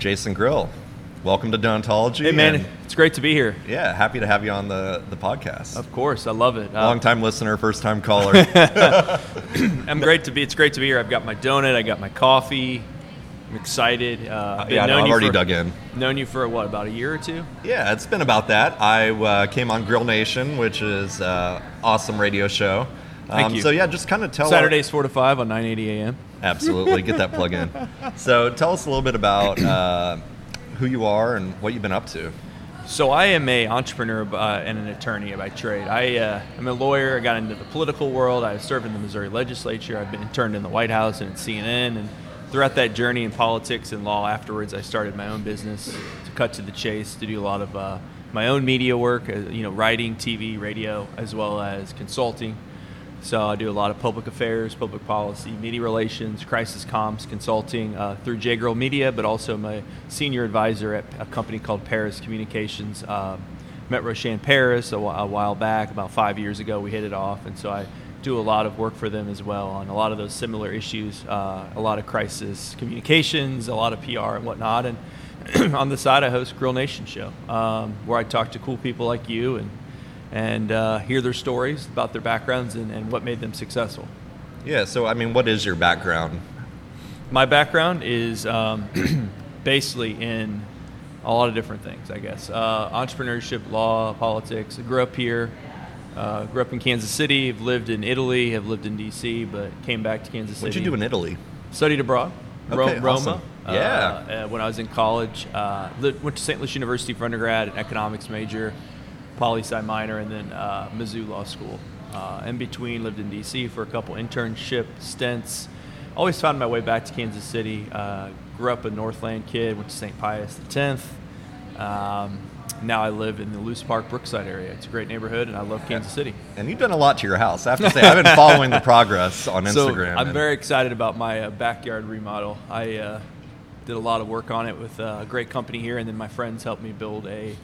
Jason Grill. Welcome to Donutology. Hey man, and, it's great to be here. yeah, happy to have you on the, the podcast. Of course, I love it. Uh, Long time listener, first time caller. I'm great to be. It's great to be here. I've got my donut. I got my coffee. I'm excited. Uh, been yeah, known I've already for- dug in. Known you for what about a year or two? Yeah, it's been about that. I uh, came on Grill Nation, which is uh, awesome radio show. Um, Thank you. So yeah, just kind of tell our- Saturdays four to five on 9:80 a.m. Absolutely, get that plug in. So tell us a little bit about uh, who you are and what you've been up to. So I am a entrepreneur uh, and an attorney by trade. I uh, am a lawyer. I got into the political world. I served in the Missouri legislature. I've been interned in the White House and at CNN. And throughout that journey in politics and law, afterwards, I started my own business to cut to the chase, to do a lot of uh, my own media work, uh, you know, writing, TV, radio, as well as consulting. So I do a lot of public affairs, public policy, media relations, crisis comms, consulting uh, through J Grill Media, but also my senior advisor at a company called Parris Communications. Uh, met Roshann Parris a, while back, about five years ago. We hit it off, and so I do a lot of work for them as well on a lot of those similar issues, uh, a lot of crisis communications, a lot of PR and whatnot. And on the side, I host Grill Nation show, um, where I talk to cool people like you and and uh, hear their stories about their backgrounds and, and what made them successful. Yeah. So I mean, what is your background? My background is um, basically in a lot of different things, I guess. Uh, entrepreneurship, law, politics. I grew up here. Uh, grew up in Kansas City. Have lived in Italy. Have lived in D.C. But came back to Kansas City. What'd you do in Italy? Studied abroad. Ro- Okay, Roma. awesome. uh, Yeah. uh, when I was in college, uh, lived, went to St. Louis University for undergrad, an economics major, poli sci minor, and then uh, Mizzou Law School. Uh, in between, lived in D.C. for a couple internship stints. Always found my way back to Kansas City. Uh, grew up a Northland kid. Went to St. Pius X. Um, now I live in the Loose Park, Brookside area. It's a great neighborhood, and I love Kansas City. And you've done a lot to your house. I have to say, I've been following the progress on Instagram. So. I'm and- very excited about my uh, backyard remodel. I uh, did a lot of work on it with uh, a great company here, and then my friends helped me build a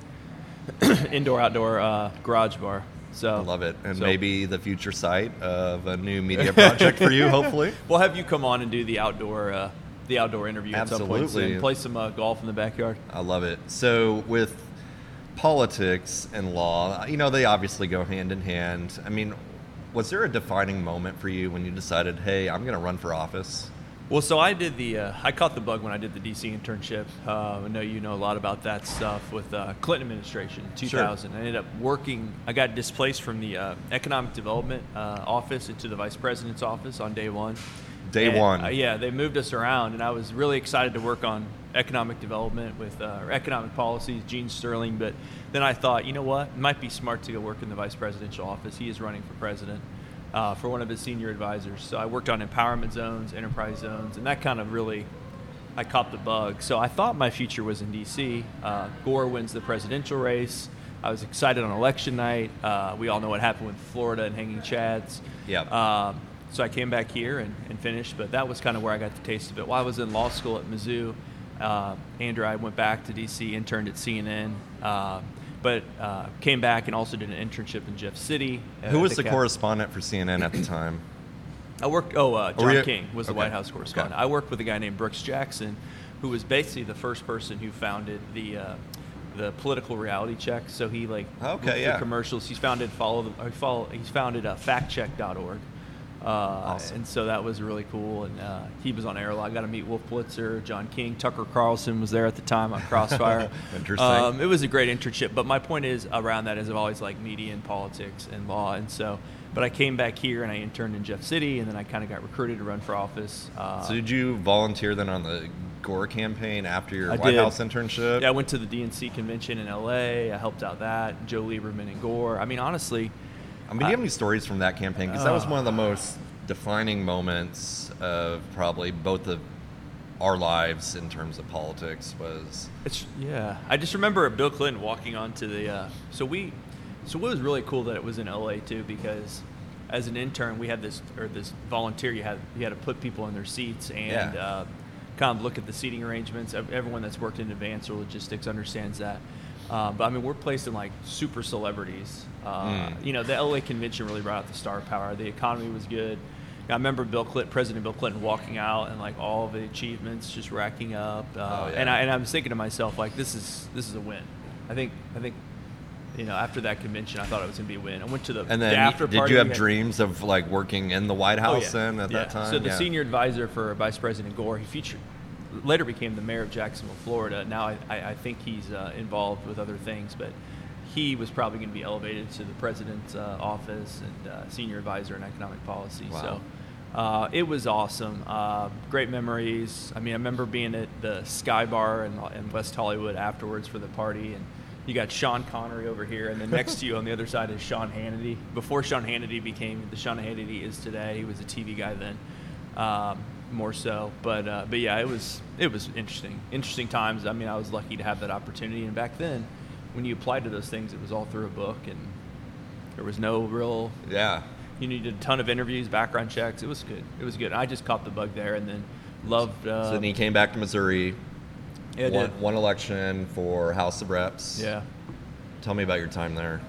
indoor-outdoor uh, garage bar. So I love it, and so maybe the future site of a new media project for you, hopefully. we'll have you come on and do the outdoor uh, the outdoor interview at some point Absolutely. soon. Play some uh, golf in the backyard. I love it. So with politics and law, you know, they obviously go hand in hand. I mean, was there a defining moment for you when you decided, hey, I'm going to run for office? Well, so I did the uh, I caught the bug when I did the DC internship. Uh, I know you know a lot about that stuff with uh, Clinton administration, 2000. I ended up working. I got displaced from the uh, economic development uh, office into the vice president's office on day one. Day And, one. uh, yeah, they moved us around, and I was really excited to work on economic development with uh, economic policies, Gene Sperling. But then I thought, you know what, it might be smart to go work in the vice presidential office. He is running for president uh, for one of his senior advisors. So I worked on empowerment zones, enterprise zones, and that kind of really I caught the bug. So I thought my future was in D.C. Uh, Gore wins the presidential race. I was excited on election night. Uh, we all know what happened with Florida and hanging chads. Yep. Um, so I came back here and, and finished, but that was kind of where I got the taste of it. While I was in law school at Mizzou, uh, Andrew, I went back to DC, interned at CNN, uh, but uh, came back and also did an internship in Jeff City. Who was the Cap- correspondent for CNN at the time? I worked. Oh, uh, John you- King was the okay. White House correspondent. Okay. I worked with a guy named Brooks Jackson, who was basically the first person who founded the uh, the political reality check. So he like Okay, yeah. commercials. He's founded follow the follow. He's founded uh, factcheck.org. Uh, Awesome. And so that was really cool. And uh, he was on air a lot. I got to meet Wolf Blitzer, John King, Tucker Carlson was there at the time on Crossfire. Interesting. Um, it was a great internship. But my point is around that is I've always liked media and politics and law. And so, but I came back here and I interned in Jeff City, and then I kind of got recruited to run for office. Uh, So did you volunteer then on the Gore campaign after your I White did. House internship? yeah, I went to the DNC convention in LA. I helped out that Joe Lieberman and Gore. I mean, honestly, I mean, do you have any stories from that campaign? Because that was Uh, one of the most defining moments of probably both of our lives in terms of politics. Was It's yeah. I just remember Bill Clinton walking onto the. Uh, so we, so it was really cool that it was in LA too because, as an intern, we had this or this volunteer. You had you had to put people in their seats and Yeah. uh, kind of look at the seating arrangements. Everyone that's worked in advance or logistics understands that. Uh, but I mean, we're placing like super celebrities. Uh, Mm. You know, the LA convention really brought out the star power. The economy was good. I remember Bill Clinton, President Bill Clinton walking out and like all the achievements just racking up. Uh, Oh, yeah. And I and I was thinking to myself like this is this is a win. I think I think you know after that convention I thought it was gonna be a win. I went to the, And then the then, after did you have dreams of like working in the White Oh, House yeah. then at Yeah. that time? So the Yeah. senior advisor for Vice President Gore, he featured later became the mayor of Jacksonville, Florida. Now I, I, I think he's uh, involved with other things, but he was probably going to be elevated to the president's uh, office and uh, senior advisor in economic policy. Wow. So. Uh, it was awesome. Uh, great memories. I mean, I remember being at the Sky Bar in, in West Hollywood afterwards for the party, and you got Sean Connery over here, and then next to you on the other side is Sean Hannity. Before Sean Hannity became the Sean Hannity he is today, he was a TV guy then, um, more so. But uh, but yeah, it was it was interesting, interesting times. I mean, I was lucky to have that opportunity, and back then, when you applied to those things, it was all through a book, and there was no real Yeah. you needed a ton of interviews, background checks. It was good. It was good. I just caught the bug there, and then loved. Uh, So then you came back to Missouri, yeah, did. won election for House of Reps. yeah. Tell me about your time there.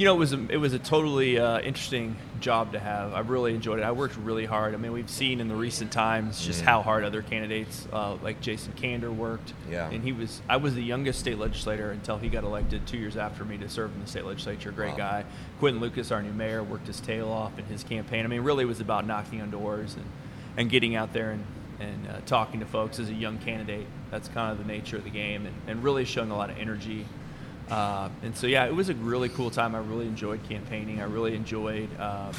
You know, it was a, it was a totally uh, interesting job to have. I really enjoyed it. I worked really hard. I mean, we've seen in the recent times just Mhm. how hard other candidates, uh, like Jason Kander, worked. Yeah. And he was. I was the youngest state legislator until he got elected two years after me to serve in the state legislature. Great Wow. guy. Quinton Lucas, our new mayor, worked his tail off in his campaign. I mean, really, it was about knocking on doors and and getting out there and and uh, talking to folks as a young candidate. That's kind of the nature of the game, and, and really showing a lot of energy. Uh, and so, yeah, it was a really cool time. I really enjoyed campaigning. I really enjoyed, um,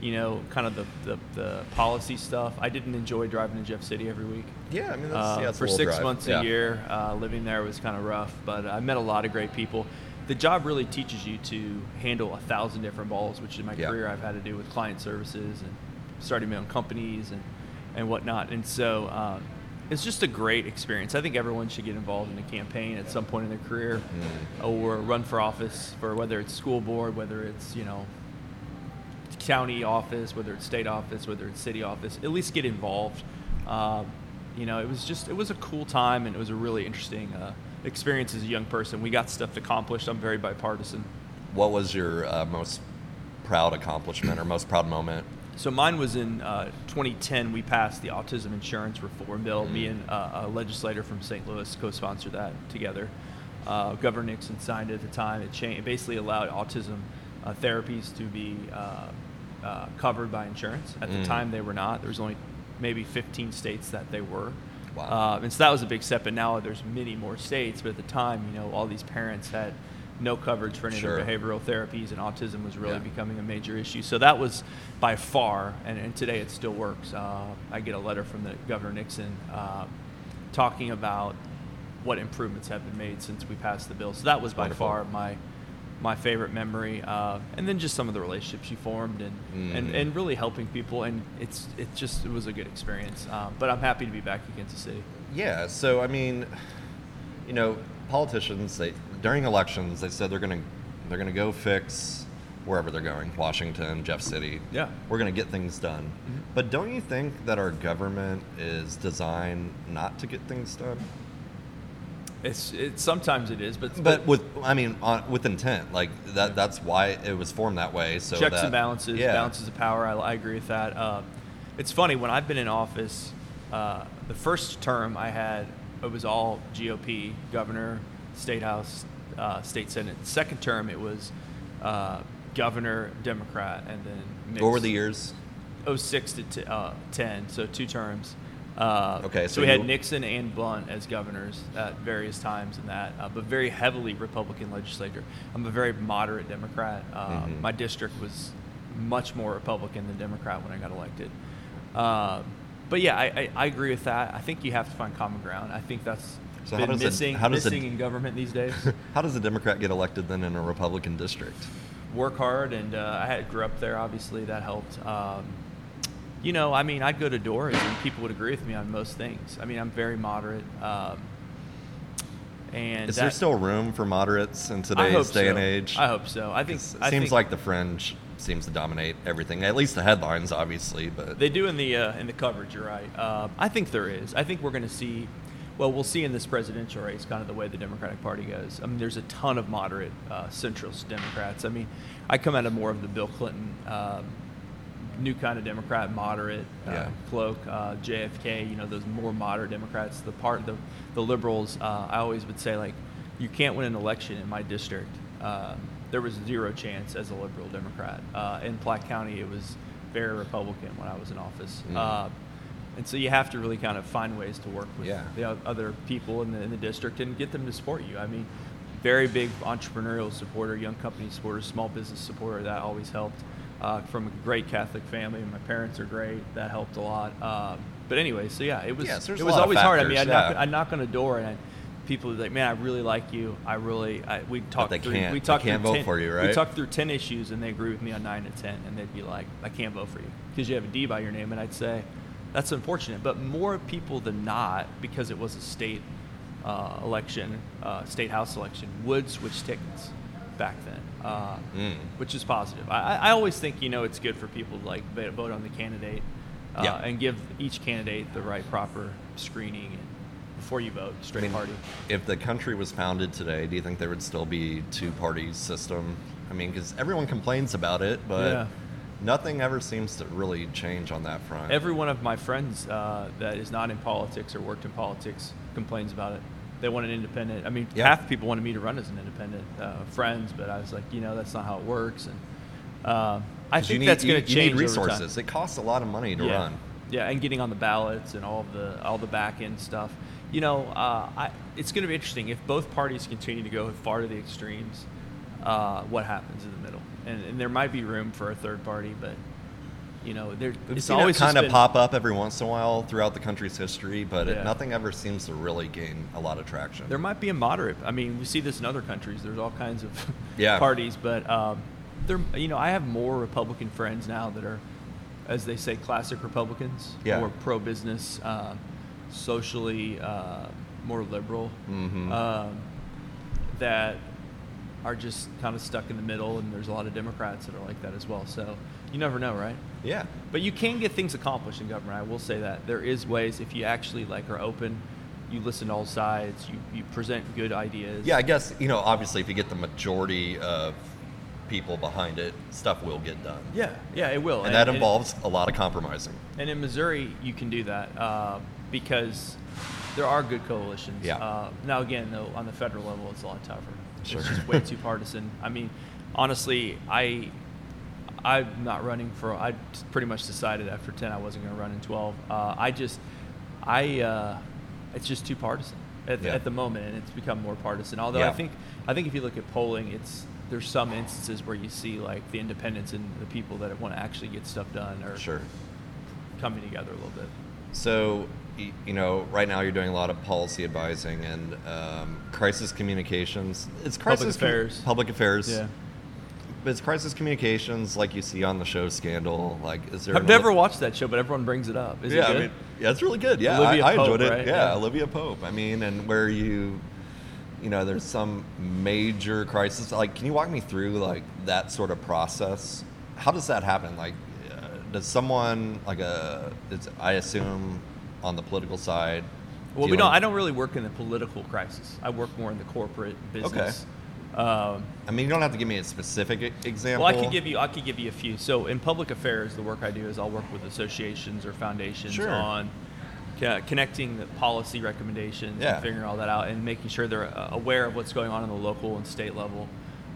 you know, kind of the, the, the policy stuff. I didn't enjoy driving to Jeff City every week. Yeah, I mean, that's, Uh, yeah, it's for six drive. months Yeah. a year, uh, living there was kind of rough, but I met a lot of great people. The job really teaches you to handle a thousand different balls, which in my Yeah. career I've had to do with client services and starting my own companies and, and whatnot. And so um, it's just a great experience. I think everyone should get involved in a campaign at some point in their career Mm. or run for office for whether it's school board, whether it's, you know, county office, whether it's state office, whether it's city office, at least get involved. Um, you know, it was just it was a cool time and it was a really interesting uh, experience as a young person. We got stuff accomplished. I'm very bipartisan. What was your uh, most proud accomplishment or most proud moment? So mine was in uh, 2010. We passed the autism insurance reform bill. Me Mm. and uh, a legislator from St. Louis co-sponsored that together. Uh, Governor Nixon signed it at the time. It, changed, it basically allowed autism uh, therapies to be uh, uh, covered by insurance. At the Mm. time, they were not. There was only maybe 15 states that they were. Wow. Uh, and so that was a big step. And now there's many more states. But at the time, you know, all these parents had no coverage for any Sure. of their behavioral therapies, and autism was really Yeah. becoming a major issue. So that was by far, and, and today it still works. Uh, I get a letter from the Governor Nixon uh, talking about what improvements have been made since we passed the bill. So that was by Wonderful. far my my favorite memory, uh, and then just some of the relationships you formed, and, and, Mhm. and really helping people, and it's it just it was a good experience. Um, but I'm happy to be back in Kansas City. Yeah, so I mean, you know, politicians they during elections they said they're gonna they're gonna go fix wherever they're going, Washington, Jeff City. Yeah. We're gonna get things done. Mhm. But don't you think that our government is designed not to get things done? It's it sometimes it is, but But with I mean on, with intent, like that that's why it was formed that way. So checks that, and balances, yeah. balances of power. I, I agree with that. Uh, it's funny when I've been in office. Uh, the first term I had, it was all GOP, governor, state house, uh, state senate. Second term, it was uh, governor, Democrat, and then mixed. What were the years? 06 to t- uh, 10, so two terms. Uh, Okay, so, so we had Nixon and Blunt as governors at various times in that, uh, but very heavily Republican legislature. I'm a very moderate Democrat. Uh, Mhm. My district was much more Republican than Democrat when I got elected. Uh, but yeah, I, I, I agree with that. I think you have to find common ground. I think that's So how been does a- missing, how does a- missing in government these days. How does a Democrat get elected then in a Republican district? work hard, and uh, I had grew up there. Obviously, that helped. Um, you know, I mean, I'd go to doors, and people would agree with me on most things. I mean, I'm very moderate, um, and Is that, there still room for moderates in today's day so. and age? I hope so. I think It I seems think like the fringe seems to dominate everything. At least the headlines, obviously, but They do in the uh, in the coverage. You're right. Uh, I think there is. I think we're going to see. Well, we'll see in this presidential race kind of the way the Democratic Party goes. I mean, there's a ton of moderate uh, centrist Democrats. I mean, I come out of more of the Bill Clinton um, new kind of Democrat, moderate uh, Yeah. cloak, uh, JFK. You know, those more moderate Democrats. The part the the liberals. Uh, I always would say like, you can't win an election in my district. Uh, there was zero chance as a liberal Democrat. Uh, in Platte County, it was very Republican when I was in office. Mm. And so you have to really kind of find ways to work with Yeah. the other people in the, in the district and get them to support you. I mean, very big entrepreneurial supporter, young company supporter, small business supporter. That always helped. Uh, from a great Catholic family, my parents are great. That helped a lot. Um, but anyway, so yeah, it was it was always hard. I mean, I knock, yeah. Knock on a door and I, people are like, "Man, I really like you. I really." I, we talked they through. can't- we they talk can't through vote 10, for you, We right? talk through ten issues and they agree with me on nine and ten, and they'd be like, "I can't vote for you because you have a D by your name," and I'd say, "That's unfortunate." But more people than not, because it was a state uh, election, uh, state house election, would switch tickets back then, uh, Mm. which is positive. I, I I always think you know it's good for people to like vote on the candidate uh, Yeah. and give each candidate the right proper screening and before you vote, I straight mean, party. If the country was founded today, do you think there would still be two party system? I mean, because everyone complains about it, but Yeah. Nothing ever seems to really change on that front. Every one of my friends uh, that is not in politics or worked in politics complains about it. They want an independent. I mean, Yeah. half the people wanted me to run as an independent uh, friends, but I was like, you know, that's not how it works. And uh, I think need, that's going to change. you need resources. It costs a lot of money to yeah. run. Yeah, and getting on the ballots and all the all the back end stuff. You know, uh, I, it's going to be interesting if both parties continue to go far to the extremes. Uh, what happens in the middle? And, and there might be room for a third party, but you know, there it's always kind of been- pop up every once in a while throughout the country's history, but it, nothing ever seems to really gain a lot of traction. There might be a moderate. I mean, we see this in other countries. There's all kinds of Yeah. parties, but um, there, you know, I have more Republican friends now that are, as they say, classic Republicans, Yeah. more pro-business, um, socially uh, more liberal, Mhm. um, that are just kind of stuck in the middle. And there's a lot of Democrats that are like that as well. So you never know, right? yeah. But you can get things accomplished in government. I will say that there is ways if you actually like are open, you listen to all sides, you, you present good ideas. Yeah, I guess, you know, obviously if you get the majority of people behind it, stuff will get done. yeah, yeah, it will. And, that involves a lot of compromising. And in Missouri, you can do that uh, because there are good coalitions. Yeah. Uh, now, again, though, on the federal level, it's a lot tougher. Sure. It's just way too partisan. I mean, honestly, I I'm not running for. I pretty much decided after ten I wasn't going to run in twelve. Uh, I just I uh, it's just too partisan at, Yeah. at the moment, and it's become more partisan. Although I think I think if you look at polling, it's there's some instances where you see like the independents and the people that want to actually get stuff done are Sure. coming together a little bit. So, you know, right now you're doing a lot of policy advising and um, crisis communications. It's Public crisis com- affairs. public affairs. Yeah. But it's crisis communications like you see on the show Scandal. Like, is there? I've never watched that show, but everyone brings it up. Is yeah, it good? I mean, yeah, it's really good. Yeah, Olivia I, I Pope, enjoyed it. right? Yeah, Yeah. Olivia Pope. I mean, and where you, you know, there's some major crisis. Like, can you walk me through like that sort of process? How does that happen? Like, uh, does someone like a? It's, I assume on the political side. well, we don't. I don't really work in the political crisis. I work more in the corporate business. Um, I mean, you don't have to give me a specific example. well, I could give you. I could give you a few. So in public affairs, the work I do is I'll work with associations or foundations Sure. on co- connecting the policy recommendations Yeah. and figuring all that out and making sure they're uh, aware of what's going on in the local and state level.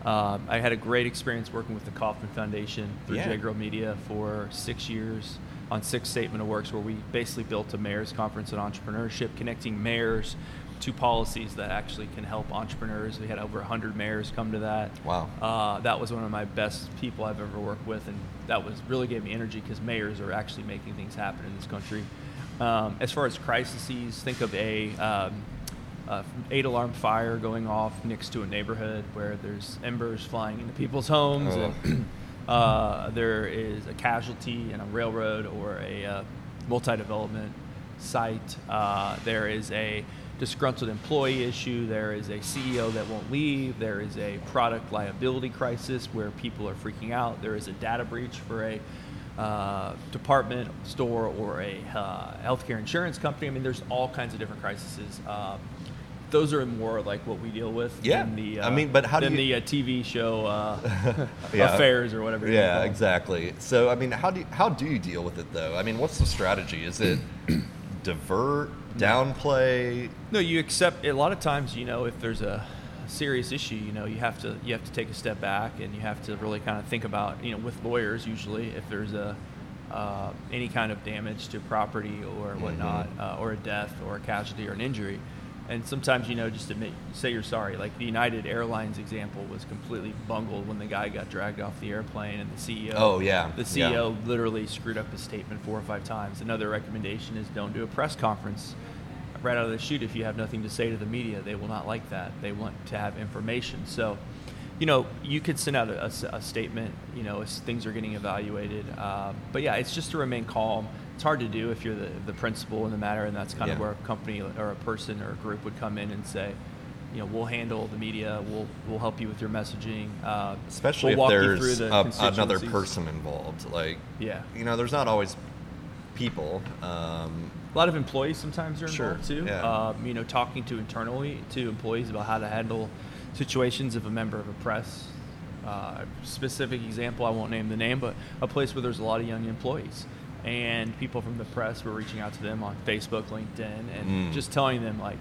Um, I had a great experience working with the Kauffman Foundation through Yeah. J Grill Media for six years on six statement of works, where we basically built a mayor's conference on entrepreneurship, connecting mayors to policies that actually can help entrepreneurs. We had over 100 mayors come to that. Wow. Uh, that was one of my best people I've ever worked with, and that was really gave me energy because mayors are actually making things happen in this country. Um, as far as crises, think of a um, uh, eight alarm fire going off next to a neighborhood where there's embers flying into people's homes. Oh. And, uh, there is a casualty in a railroad or a uh, multi-development site. Uh, there is a disgruntled employee issue. There is a CEO that won't leave. There is a product liability crisis where people are freaking out. There is a data breach for a uh, department store or a uh, healthcare insurance company. I mean, there's all kinds of different crises. Uh, those are more like what we deal with. Yeah. Than the, uh, I mean, but how do you- the uh, TV show uh, Yeah. affairs or whatever. Yeah, exactly. So, I mean, how do you, how do you deal with it though? I mean, what's the strategy? Is it divert, downplay? No, you accept. A lot of times, you know, if there's a serious issue, you know, you have to you have to take a step back and you have to really kind of think about, you know, with lawyers usually, if there's a uh, any kind of damage to property or whatnot, uh, or a death or a casualty or an injury. And sometimes, you know, just admit, say you're sorry. Like the United Airlines example was completely bungled when the guy got dragged off the airplane and the CEO. Oh, yeah, The yeah. CEO literally screwed up his statement four or five times. Another recommendation is don't do a press conference right out of the chute if you have nothing to say to the media. They will not like that. They want to have information. So, you know, you could send out a, a- a statement, you know, as things are getting evaluated. Um, but yeah, it's just to remain calm. It's hard to do if you're the, the principal in the matter, and that's kind of where a company or a person or a group would come in and say, you know, we'll handle the media. We'll we'll help you with your messaging. Uh, Especially we'll if there's the a, another person involved. Like, Yeah. you know, there's not always people. Um, A lot of employees sometimes are Sure, involved too. yeah. Um, you know, talking to internally to employees about how to handle situations if a member of a press. Uh, specific example, I won't name the name, but a place where there's a lot of young employees, and people from the press were reaching out to them on Facebook, LinkedIn, and Mm. just telling them like,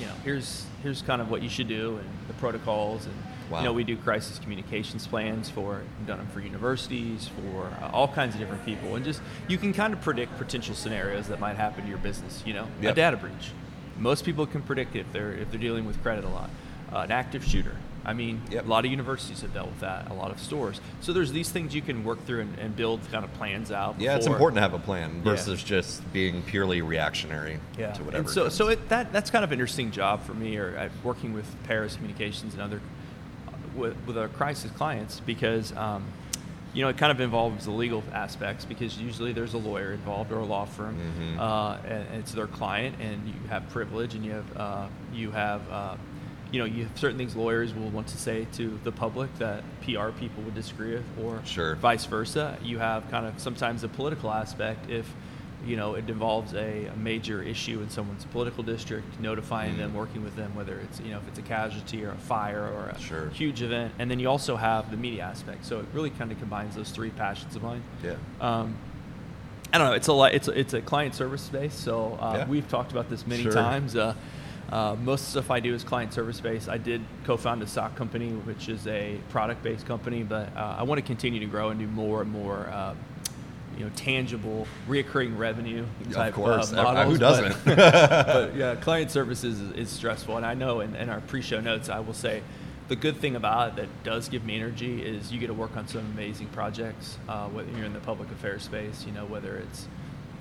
you know, here's here's kind of what you should do and the protocols, and Wow. you know, we do crisis communications plans for we've done them for universities, for uh, all kinds of different people, and just you can kind of predict potential scenarios that might happen to your business. You know, Yep. a data breach. Most people can predict if they're if they're dealing with credit a lot. Uh, an active shooter. I mean, Yep. a lot of universities have dealt with that. A lot of stores. So there's these things you can work through and, and build kind of plans out. yeah, it's important to have a plan Yeah. versus just being purely reactionary yeah. to whatever. And so, so it, that that's kind of an interesting job for me, or uh, working with Parris Communications and other uh, with, with our crisis clients because. Um, you know, it kind of involves the legal aspects because usually there's a lawyer involved or a law firm, Mhm. uh, and it's their client, and you have privilege, and you have uh, you have uh, you know you have certain things lawyers will want to say to the public that PR people would disagree with, or Sure. vice versa. You have kind of sometimes a political aspect if you know it involves a, a major issue in someone's political district, notifying them, Mhm. working with them, whether it's you know if it's a casualty or a fire or a Sure. huge event, and then you also have the media aspect. So it really kind of combines those three passions of mine. yeah. Um, I don't know. It's a lot. It's a, it's a client service space. So uh, Yeah. we've talked about this many Sure. times. Uh, uh, most of the stuff I do is client service based. I did co-found a stock company, which is a product-based company, but uh, I want to continue to grow and do more and more, uh, you know, tangible, reoccurring revenue type course. Uh, Uh, models. who doesn't? but yeah, client services is, is stressful, and I know in, in our pre-show notes, I will say the good thing about it that does give me energy is you get to work on some amazing projects. Uh, whether you're in the public affairs space, you know, whether it's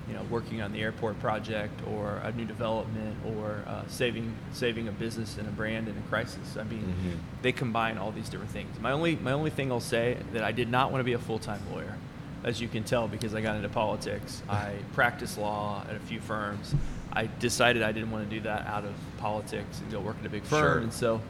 you know working on the airport project or a new development or uh, saving saving a business and a brand in a crisis. I mean, Mhm. they combine all these different things. My only my only thing I'll say that I did not want to be a full time lawyer, as you can tell because I got into politics. I practiced law at a few firms. I decided I didn't want to do that out of politics and go work at a big firm, Sure. and so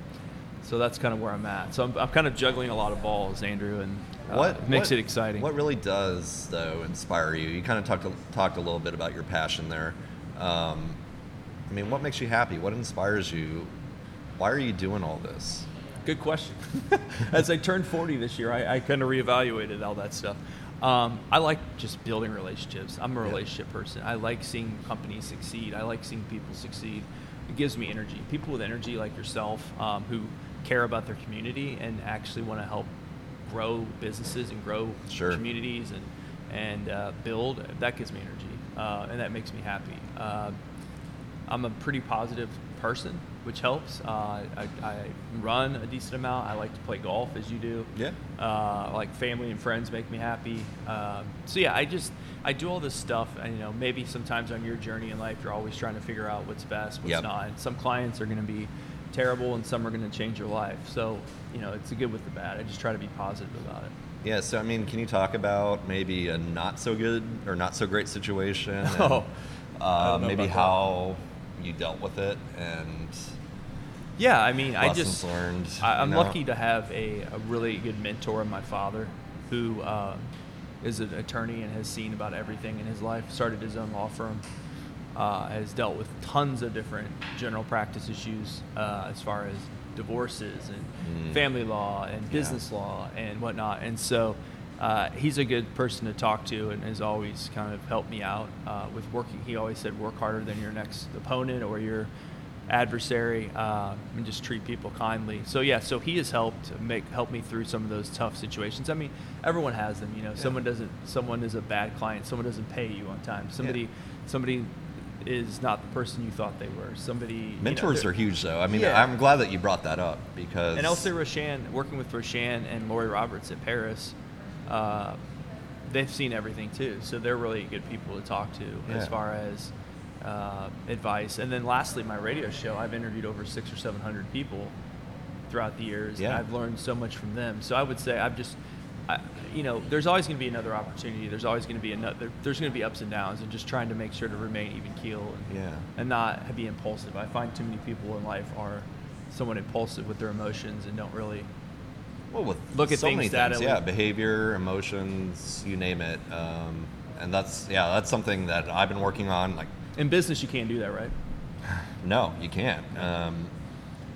so that's kind of where I'm at. So I'm, I'm kind of juggling a lot of balls, Andrew, and uh, what makes what- it exciting. What really does though inspire you? You kind of talked a, talked a little bit about your passion there. Um, I mean, what makes you happy? What inspires you? Why are you doing all this? Good question. As I turned 40 this year, I, I kind of reevaluated all that stuff. Um, I like just building relationships. I'm a Yeah. relationship person. I like seeing companies succeed. I like seeing people succeed. It gives me energy. People with energy like yourself um, who care about their community and actually want to help grow businesses and grow Sure. communities and and uh, build. That gives me energy, uh, and that makes me happy. Uh, I'm a pretty positive person, which helps. Uh, I, I run a decent amount. I like to play golf, as you do. Yeah. Uh, like family and friends make me happy. Um, so yeah, I just I do all this stuff, and you know maybe sometimes on your journey in life, you're always trying to figure out what's best, what's Yep. not. And some clients are going to be terrible, and some are going to change your life. So you know it's the good with the bad. I just try to be positive about it. Yeah. So I mean, can you talk about maybe a not so good or not so great situation? and, Oh, uh, maybe about that. how you dealt with it and Yeah, I mean, I just learned. I, you I'm know? lucky to have a, a really good mentor in my father, who uh, is an attorney and has seen about everything in his life. Started his own law firm uh, has dealt with tons of different general practice issues uh, as far as divorces and Mm. family law and Yeah. business law and whatnot. And so uh, he's a good person to talk to and has always kind of helped me out uh, with working. He always said, work harder than your next opponent or your adversary uh, and just treat people kindly. So yeah, so he has helped make help me through some of those tough situations. I mean, everyone has them. You know, someone doesn't, someone is a bad client. Someone doesn't pay you on time. Somebody, somebody is not the person you thought they were. Somebody you know, Mentors they're- huge, though. I mean, Yeah. I'm glad that you brought that up because and Elsie Roshan, working with Roshann and Lori Roberts at Parris, uh, they've seen everything too. So they're really good people to talk to as far as uh, advice. And then lastly, my radio show, I've interviewed over six or seven hundred people throughout the years, Yeah. and I've learned so much from them. So I would say I've just, I, you know, there's always going to be another opportunity. There's always going to be another. There's going to be ups and downs, and just trying to make sure to remain even keel and, Yeah. and not be impulsive. I find too many people in life are somewhat impulsive with their emotions and don't really Well, with Look at so things many that things, yeah, behavior, emotions, you name it, um, and that's yeah, that's something that I've been working on. Like, in business you can't do that, right? no, you can't. Um,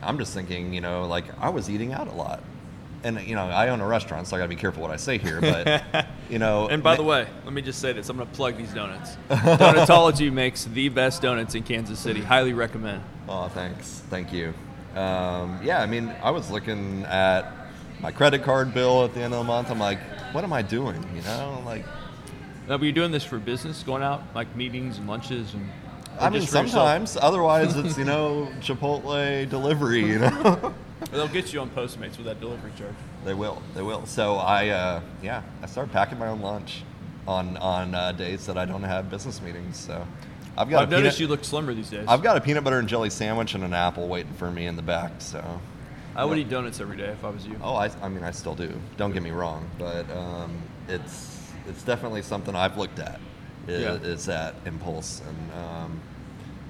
I'm just thinking, you know, like I was eating out a lot, and you know, I own a restaurant, so I got to be careful what I say here. But you know, And by the way, let me just say this: I'm going to plug these donuts. Donutology makes the best donuts in Kansas City. Highly recommend. Oh, thanks. Thank you. Um, yeah, I mean, I was looking at my credit card bill at the end of the month. I'm like, what am I doing? You know, like, Now, were you doing this for business, going out like meetings and lunches and? I mean, just for yourself? sometimes. Otherwise, it's you know Chipotle delivery. You know, They'll get you on Postmates with that delivery charge. they will. They will. So I, uh, yeah, I started packing my own lunch on on uh, days that I don't have business meetings. So I've got. I've noticed you look slimmer these days. I've got a peanut butter and jelly sandwich and an apple waiting for me in the back. So. I would eat donuts every day if I was you. Oh, I, I mean, I still do. Don't get me wrong, but um, it's it's definitely something I've looked at. Is, Yeah. is that impulse, and um,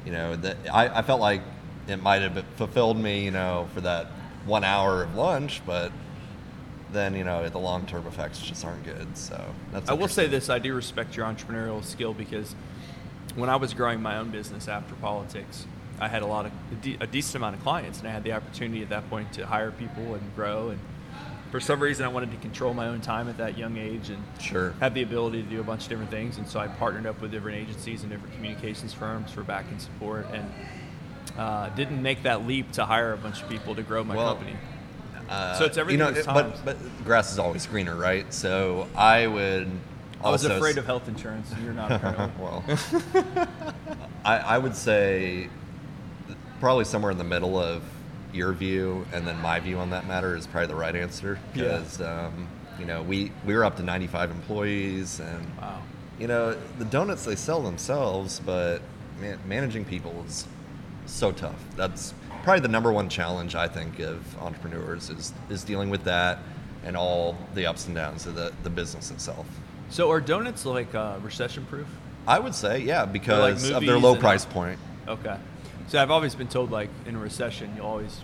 you know, that I, I felt like it might have fulfilled me, you know, for that one hour of lunch, but then you know, the long term effects just aren't good. So that's. I will say this: I do respect your entrepreneurial skill because when I was growing my own business after politics, I had a lot of a, decent amount of clients, and I had the opportunity at that point to hire people and grow. And for some reason, I wanted to control my own time at that young age and Sure. had the ability to do a bunch of different things. And so I partnered up with different agencies and different communications firms for back and support, and uh, didn't make that leap to hire a bunch of people to grow my Well, company. Uh, So it's everything You know, it- but but grass is always greener, right? So I would. I was afraid s- of health insurance. You're not apparently. well, I, I would say probably somewhere in the middle of your view and then my view on that matter is probably the right answer Yeah. because um, you know we we were up to 95 employees and wow. you know the donuts they sell themselves but man, managing people is so tough that's probably the number one challenge i think of entrepreneurs is is dealing with that and all the ups and downs of the, the business itself So are donuts like uh, recession proof? I would say, yeah, because of their low price point. Okay. So I've always been told like in a recession, you always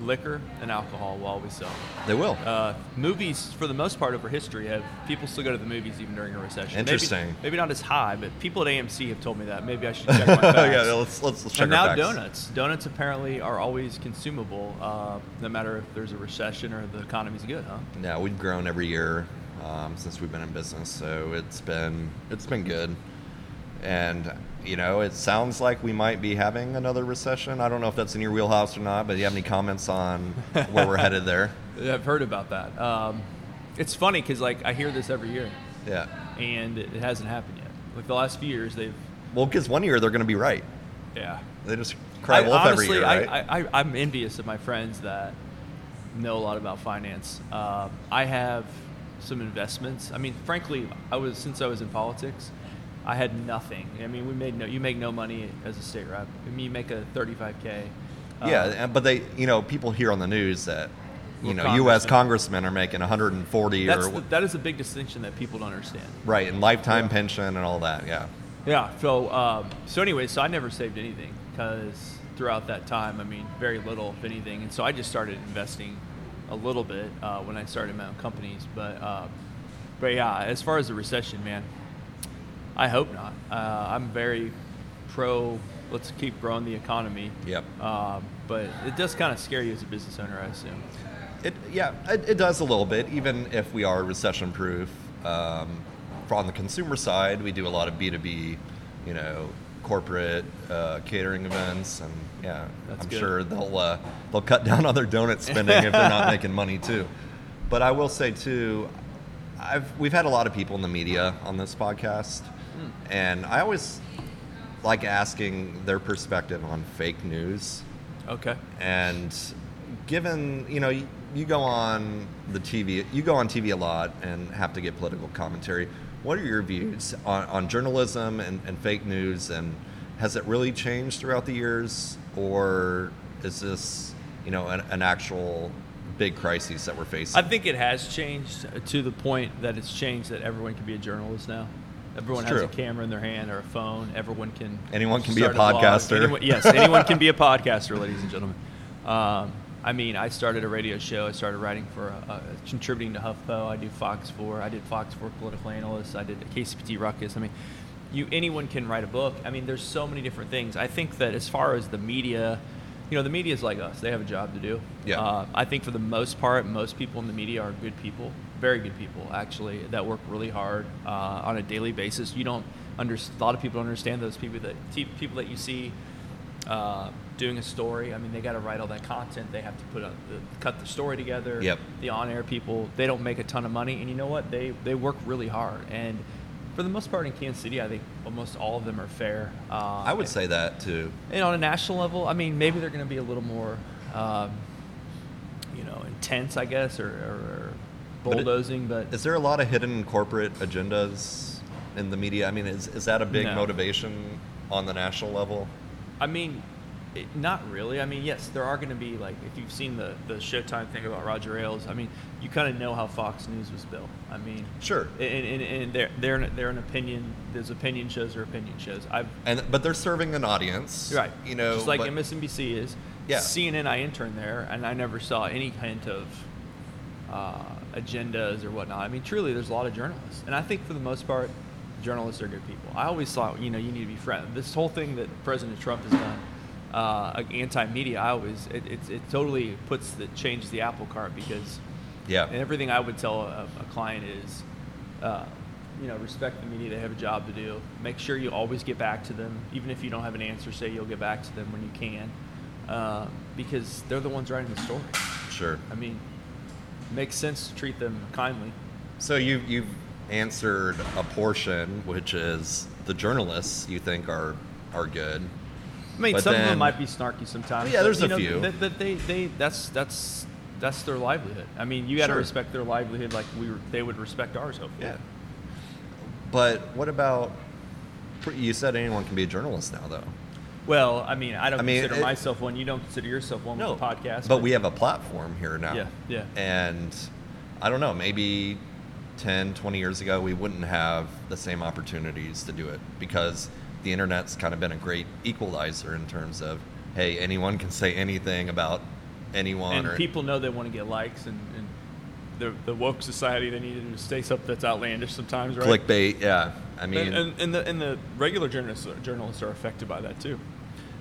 liquor and alcohol will always sell. They will. Uh, movies, for the most part over history, have people still go to the movies even during a recession. Maybe- Interesting. Maybe, not as high, but people at AMC have told me that. Maybe I should check my facts. yeah, let's let's, let's check and now facts. donuts. Donuts apparently are always consumable, uh, no matter if there's a recession or the economy's good, huh? Yeah, we've grown every year um, since we've been in business, so it's been it's been good. And you know, it sounds like we might be having another recession. I don't know if that's in your wheelhouse or not, but do you have any comments on where we're headed there? I've heard about that. Um, it's funny because like I hear this every year, Yeah. and it, hasn't happened yet. Like the last few years, they've Well, because one year they're going to be right. yeah. They just cry I, wolf honestly, every year, right? I, I, I'm envious of my friends that know a lot about finance. Um, I have some investments. I mean, frankly, I was since I was in politics, I had nothing. I mean, we made no. You make no money as a state rep. I mean, you make a 35k. uh, yeah, but they, you know, people hear on the news that, you know, U.S. congressmen. congressmen are making 140 That's or the, that is a big distinction that people don't understand. right, and lifetime Yeah. pension and all that. Yeah. Yeah. So, um, so anyway, so I never saved anything because throughout that time, I mean, very little, if anything, and so I just started investing a little bit uh, when I started my own companies. But, uh, but yeah, as far as the recession, man, I hope not. Uh, I'm very pro. Let's keep growing the economy. Yep. Um, but it does kind of scare you as a business owner, I assume. It, yeah, it, it does a little bit, even if we are recession proof. Um, on the consumer side, we do a lot of B2B, you know, corporate uh, catering events, and yeah, That's I'm good. sure they'll uh, they'll cut down on their donut spending if they're not making money too. But I will say too, I've we've had a lot of people in the media on this podcast, and I always like asking their perspective on fake news. Okay. And given, you know, you, you go on the TV, you go on TV a lot and have to get political commentary. What are your views on, on journalism and, and fake news? And has it really changed throughout the years? Or is this, you know, an, an actual big crisis that we're facing? I think it has changed to the point that it's changed that everyone can be a journalist now. Everyone It's has a camera in their hand or a phone. Everyone can. Anyone can be a blog. podcaster. Anyone- yes, anyone can be a podcaster, ladies and gentlemen. Um, I mean, I started a radio show. I started writing for, uh, uh, contributing to HuffPo. I do Fox 4. I did Fox 4 political analyst. I did KCPT Ruckus. I mean, you anyone can write a book. I mean, there's so many different things. I think that as far as the media, you know, the media is like us. They have a job to do. Yeah. Uh, I think for the most part, most people in the media are good people, very good people actually, that work really hard uh, on a daily basis. You don't under a lot of people don't understand those people that people that you see uh, doing a story. I mean, they got to write all that content. They have to put the, cut the story together. Yep. The on-air people, they don't make a ton of money, and you know what? They they work really hard. And for the most part in Kansas City, I think almost all of them are fair. Uh, I would say that too. and on a national level, I mean, maybe they're going to be a little more, um, you know, intense, I guess, or, or, or But it- bulldozing. But, Is there a lot of hidden corporate agendas in the media? I mean, is, is that a big No. motivation on the national level? I mean, it, not really. I mean, yes, there are going to be like if you've seen the the Showtime thing about Roger Ailes. I mean, you kind of know how Fox News was built. I mean, Sure. and, and, and they're they're an, they're an opinion. There's opinion shows or opinion shows. I've And but they're serving an audience, Right. You know, just like but- MSNBC is. Yeah. CNN, I interned there, and I never saw any hint of uh, agendas or whatnot. I mean, truly, there's a lot of journalists, and I think for the most part, journalists are good people. I always thought, you know, you need to be friends. This whole thing that President Trump has done, uh, anti-media, I always it, it, it totally puts the changes the apple cart because yeah, and everything I would tell a, a client is, uh, you know, respect the media. They have a job to do. Make sure you always get back to them, even if you don't have an answer. Say you'll get back to them when you can, uh, because they're the ones writing the story. sure. I mean, makes sense to treat them kindly. So you you've answered a portion, which is the journalists you think are are good. I mean, But some of them might be snarky sometimes. Yeah, there's you a know, few. That, that they, they, that's that's that's their livelihood. I mean, you got to Sure. respect their livelihood like we were, they would respect ours. Hopefully. Yeah. But what about? You said anyone can be a journalist now, though. Well, I mean, I don't I mean, consider it- myself one. You don't consider yourself one with the podcast. But we have a platform here now. Yeah, yeah. And I don't know, maybe 10, 20 years ago, we wouldn't have the same opportunities to do it because the internet's kind of been a great equalizer in terms of, hey, anyone can say anything about anyone. and or, people know they want to get likes, and, and the the woke society they need to say something that's outlandish sometimes, right? clickbait, yeah. I mean, and, and, and the and the regular journalists journalists are affected by that too.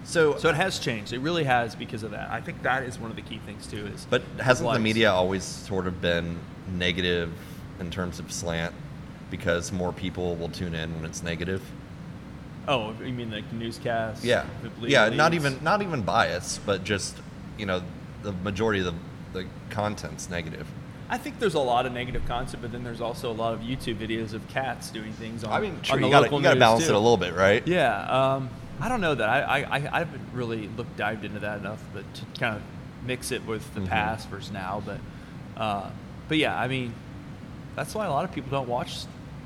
so, So it has changed. It really has because of that. I think that is one of the key things too. Is But hasn't the media always sort of been negative in terms of slant because more people will tune in when it's negative? Oh, you mean like newscasts? newscast? Yeah, yeah. Not even not even bias, but just you know the majority of the the content's negative. I think there's a lot of negative content, but then there's also a lot of YouTube videos of cats doing things on. I mean, on sure, the you got local you got to balance too. it a little bit, right? Yeah, um, I don't know that. I, I, I haven't really looked dived into that enough, but to kind of mix it with the Mhm. past versus now. But uh, but yeah, I mean, that's why a lot of people don't watch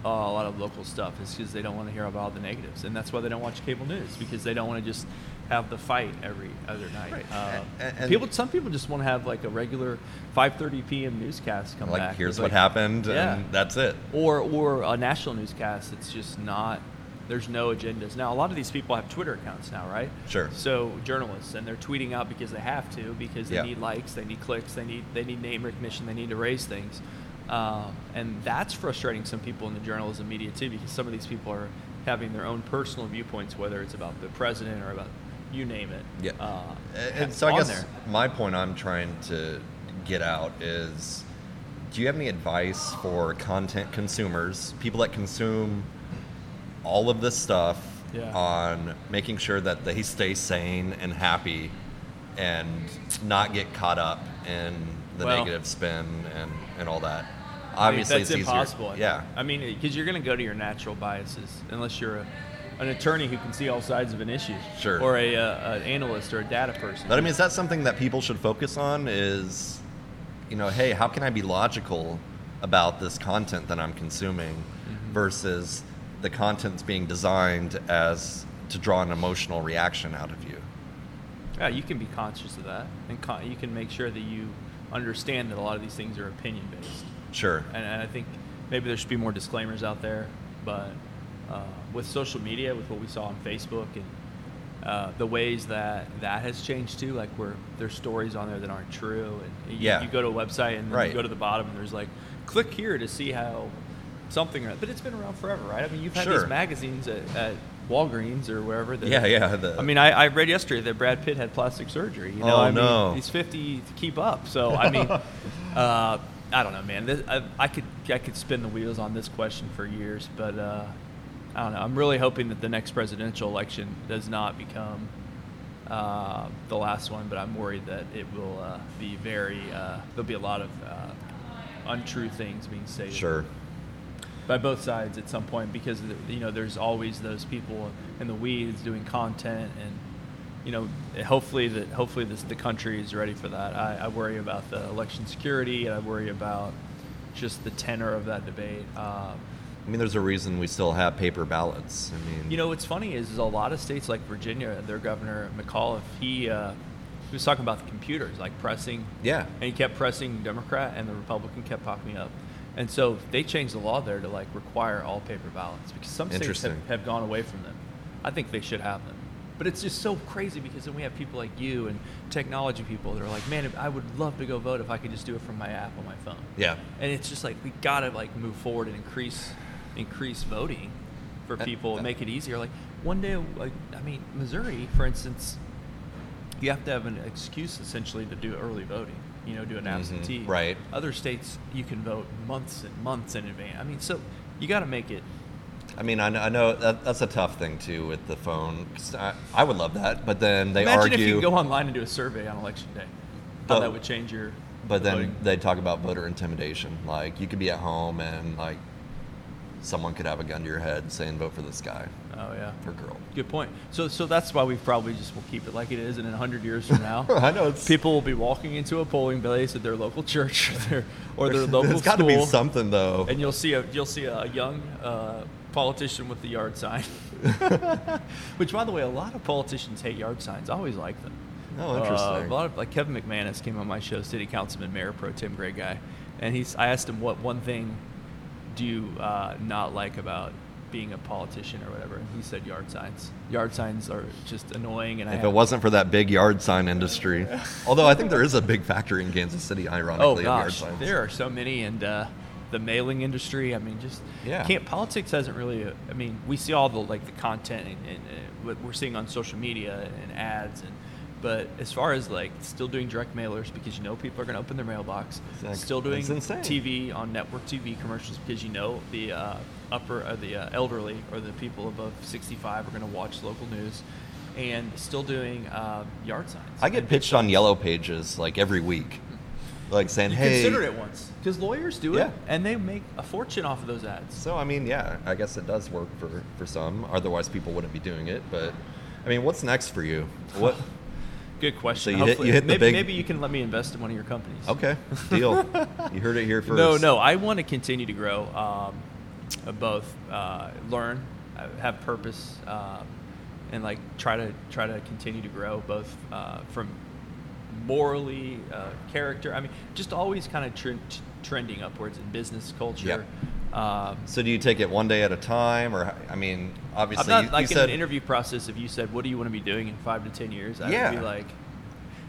uh, a lot of local stuff is because they don't want to hear about all the negatives, and that's why they don't watch cable news because they don't want to just have the fight every other night. Right. Uh, And- and- people, some people just want to have like a regular 5:30 p.m. newscast come Like back. here's It's what like- happened, Yeah and that's it. or or a national newscast it's just not there's no agendas now a lot of these people have twitter accounts now right Sure. so journalists and they're tweeting out because they have to because they Yeah. need likes they need clicks they need they need name recognition they need to raise things um, and that's frustrating some people in the journalism media too because some of these people are having their own personal viewpoints, whether it's about the president or about you name it. Yeah. Uh, and so I guess there. my point I'm trying to get out is do you have any advice for content consumers, people that consume all of this stuff Yeah. on making sure that they stay sane and happy and not get caught up in the Well- negative spin and, and all that? I mean, Obviously, that's it's impossible. Easier. Yeah. I mean, because you're going to go to your natural biases unless you're a, an attorney who can see all sides of an issue, Sure. or a, uh, an analyst or a data person. But I mean, is that something that people should focus on? Is, you know, hey, how can I be logical about this content that I'm consuming Mm-hmm. versus the content's being designed as to draw an emotional reaction out of you? Yeah, you can be conscious of that, and con- you can make sure that you understand that a lot of these things are opinion based. Sure. And, and I think maybe there should be more disclaimers out there, but uh, with social media, with what we saw on Facebook and uh, the ways that that has changed too, like where there's stories on there that aren't true, and you, Yeah. you go to a website and then Right. you go to the bottom and there's like, click here to see how something, but it's been around forever, right? I mean, you've had Sure. these magazines at, at Walgreens or wherever. That, Yeah, yeah, the- I mean, I, I read yesterday that Brad Pitt had plastic surgery. You know, Oh, I mean, no. he's 50 to keep up. So I mean, uh, I don't know, man. This, I, I could I could spin the wheels on this question for years, but uh, I don't know. I'm really hoping that the next presidential election does not become uh, the last one, but I'm worried that it will uh, be very. Uh, there'll be a lot of uh, untrue things being said. Sure. by both sides at some point because you know there's always those people in the weeds doing content and you know hopefully that hopefully this the country is ready for that I, I worry about the election security and I worry about just the tenor of that debate um, I mean, there's a reason we still have paper ballots. I mean, you know what's funny is, is a lot of states like Virginia their governor McAuliffe he uh, he was talking about the computers like pressing yeah. and he kept pressing Democrat, and the Republican kept popping up. And so they changed the law there to like require all paper ballots because some states have, have gone away from them. I think they should have them. But it's just so crazy because then we have people like you and technology people that are like, man, I would love to go vote if I could just do it from my app on my phone. Yeah. And it's just like we gotta like move forward and increase increase voting for Uh, people uh, and make it easier. Like one day, like I mean, Missouri, for instance, you have to have an excuse essentially to do early voting. You know, do an absentee. Mm-hmm. right. Other states, you can vote months and months in advance. I mean, so you got to make it. I mean, I know, I know that, that's a tough thing too with the phone. 'cause I, I would love that, but then they Imagine argue. if you go online and do a survey on election day. How But- that would change your. But then voting. they talk about voter intimidation. Like you could be at home and like someone could have a gun to your head saying vote for this guy Oh yeah. or girl. Good point. So, so that's why we probably just will keep it like it is, and in hundred years from now, I know it's people will be walking into a polling place at their local church or their, or their local There's got to be something though. and you'll see a you'll see a young uh, politician with the yard sign. Which, by the way, a lot of politicians hate yard signs. I always like them. Oh, Uh, interesting. a lot of like Kevin McManus came on my show, city councilman, mayor pro tem, Gray guy, and he's. I asked him what one thing do you uh, not like about being a politician or whatever, and he said yard signs. Yard signs are just annoying, and if it wasn't for that big yard sign industry, although I think there is a big factory in Kansas City, ironically, Oh of yard gosh, signs. there are so many, and uh, the mailing industry. I mean, just Yeah. Can't politics hasn't really. I mean, we see all the like the content and, and uh, what we're seeing on social media and ads, and but as far as like still doing direct mailers because you know people are going to open their mailbox, Exactly. still doing. TV on network TV commercials because you know the uh, upper uh, the uh, elderly or the people above 65 are going to watch local news. And still doing uh, yard signs. I get pitched on yellow pages like every week, like saying, You "Hey." considered it once because lawyers do Yeah. it, and they make a fortune off of those ads. So I mean, yeah, I guess it does work for for some. Otherwise, people wouldn't be doing it. But I mean, what's next for you? What? Good question. So you hit- Hopefully- you hit the maybe, big- maybe you can let me invest in one of your companies. Okay, deal. you heard it here first. No, no. I want to continue to grow, um, uh, both uh, learn, uh, have purpose, um, and like try to try to continue to grow both uh, from morally, uh, character. I mean, just always kind of tre- trending upwards in business culture. Um, So do you take it one day at a time, or I mean, I'm obviously, not you, like you in said an interview process. If you said, "What do you want to be doing in five to ten years?" I Yeah. would be like,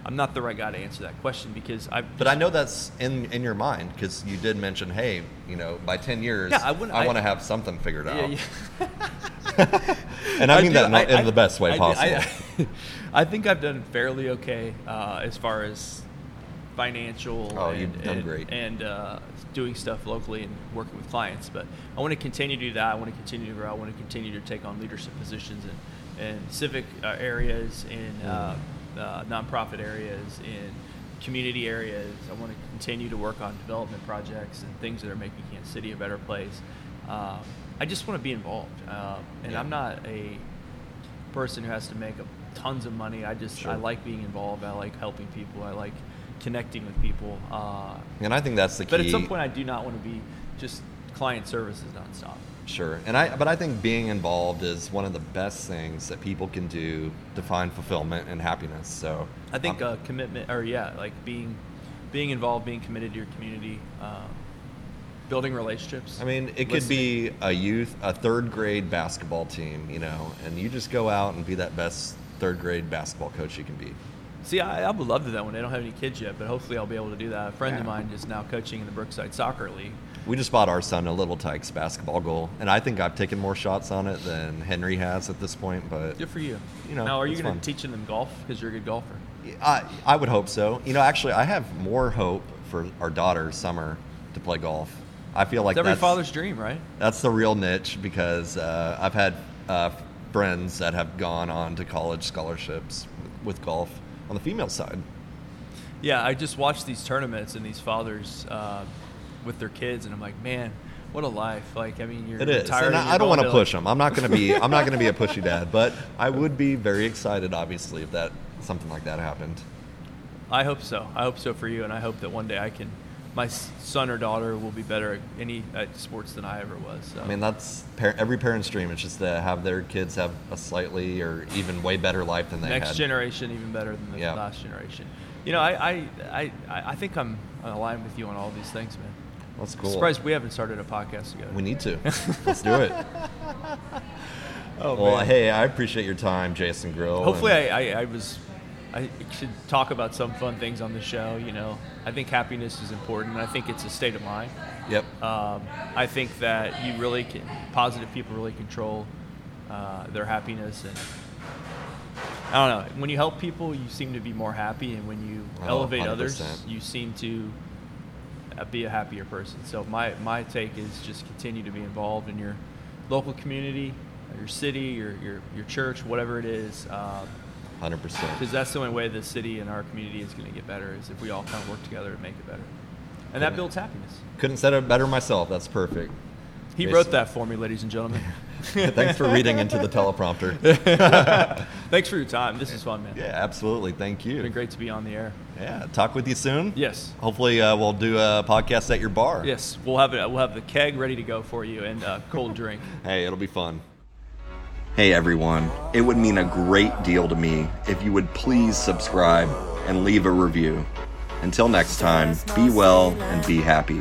"I'm not the right guy to answer that question because I." But I know that's in in your mind because you did mention, hey, you know, by ten years, Yeah, I, I- want to have something figured Yeah, out. and I mean do- that in, I- in I- the best way I- possible. I, I think I've done fairly okay uh, as far as financial. Oh, and, you've done and- great. And uh, doing stuff locally and working with clients. But I want to continue to do that. I want to continue to grow. I want to continue to take on leadership positions in, in civic uh, areas, in uh, uh, nonprofit areas, in community areas. I want to continue to work on development projects and things that are making Kansas City a better place. Um, I just want to be involved, uh, and Yeah. I'm not a person who has to make a, tons of money. I just Sure. I like being involved. I like helping people. I like connecting with people. Uh, and I think that's the key. but at some point, I do not want to be just client services nonstop. Sure, and I but I think being involved is one of the best things that people can do to find fulfillment and happiness. So I think um, uh, commitment, or yeah, like being being involved, being committed to your community, um, building relationships. I mean, it could listening. be a youth, a third grade basketball team, you know, and you just go out and be that best third grade basketball coach you can be. See, I, I would love to do that one. I don't have any kids yet, but hopefully I'll be able to do that. A friend of mine is now coaching in the Brookside Soccer League. We just bought our son a Little Tikes basketball goal, and I think I've taken more shots on it than Henry has at this point. But Good for you. You know, now, are you going fun. to teaching them golf because you're a good golfer? I, I would hope so. You know, actually, I have more hope for our daughter Summer to play golf. I feel like it's every that's, father's dream, right? that's the real niche because uh, I've had uh, friends that have gone on to college scholarships with, golf on the female side. Yeah, I just watch these tournaments and these fathers uh, with their kids, and I'm like, man, what a life! Like, I mean, you're It is, retired and I, I don't want to push them. I'm not going to be. I'm not going to be a pushy dad, but I would be very excited, obviously, if that something like that happened. I hope so. I hope so for you, and I hope that one day I can, my son or daughter will be better at any at sports than I ever was. So. I mean, that's par- every parent's dream. It's just to have their kids have a slightly or even way better life than they next had. generation even better than the Yeah. last generation. You know, I, I, I, I think I'm aligned with you on all these things, man. That's cool. Surprised we haven't started a podcast together. We need to. Let's do it. oh, well, man. hey, I appreciate your time, Jason Grill. Hopefully, and- I, I, I was. I should talk about some fun things on the show. You know, I think happiness is important. I think it's a state of mind. Yep. Um, I think that you really can. Positive people really control uh, their happiness, and I don't know. When you help people, you seem to be more happy, and when you Oh, elevate others, 100%. you seem to uh, be a happier person. So my my take is just continue to be involved in your local community, your city, your your, your church, whatever it is. Um, Hundred percent. because that's the only way the city and our community is going to get better is if we all kind of work together to make it better, and that builds happiness. Couldn't said it better myself. That's perfect. He wrote that for me, ladies and gentlemen. Thanks for reading into the teleprompter. Thanks for your time. This is fun, man. yeah, absolutely. Thank It's you. been great to be on the air. Yeah, talk with you soon. Yes. Hopefully, uh, we'll do a podcast at your bar. Yes, we'll have it. We'll have the keg ready to go for you and a cold drink. Hey, it'll be fun. Hey everyone, it would mean a great deal to me if you would please subscribe and leave a review. Until next time, be well and be happy.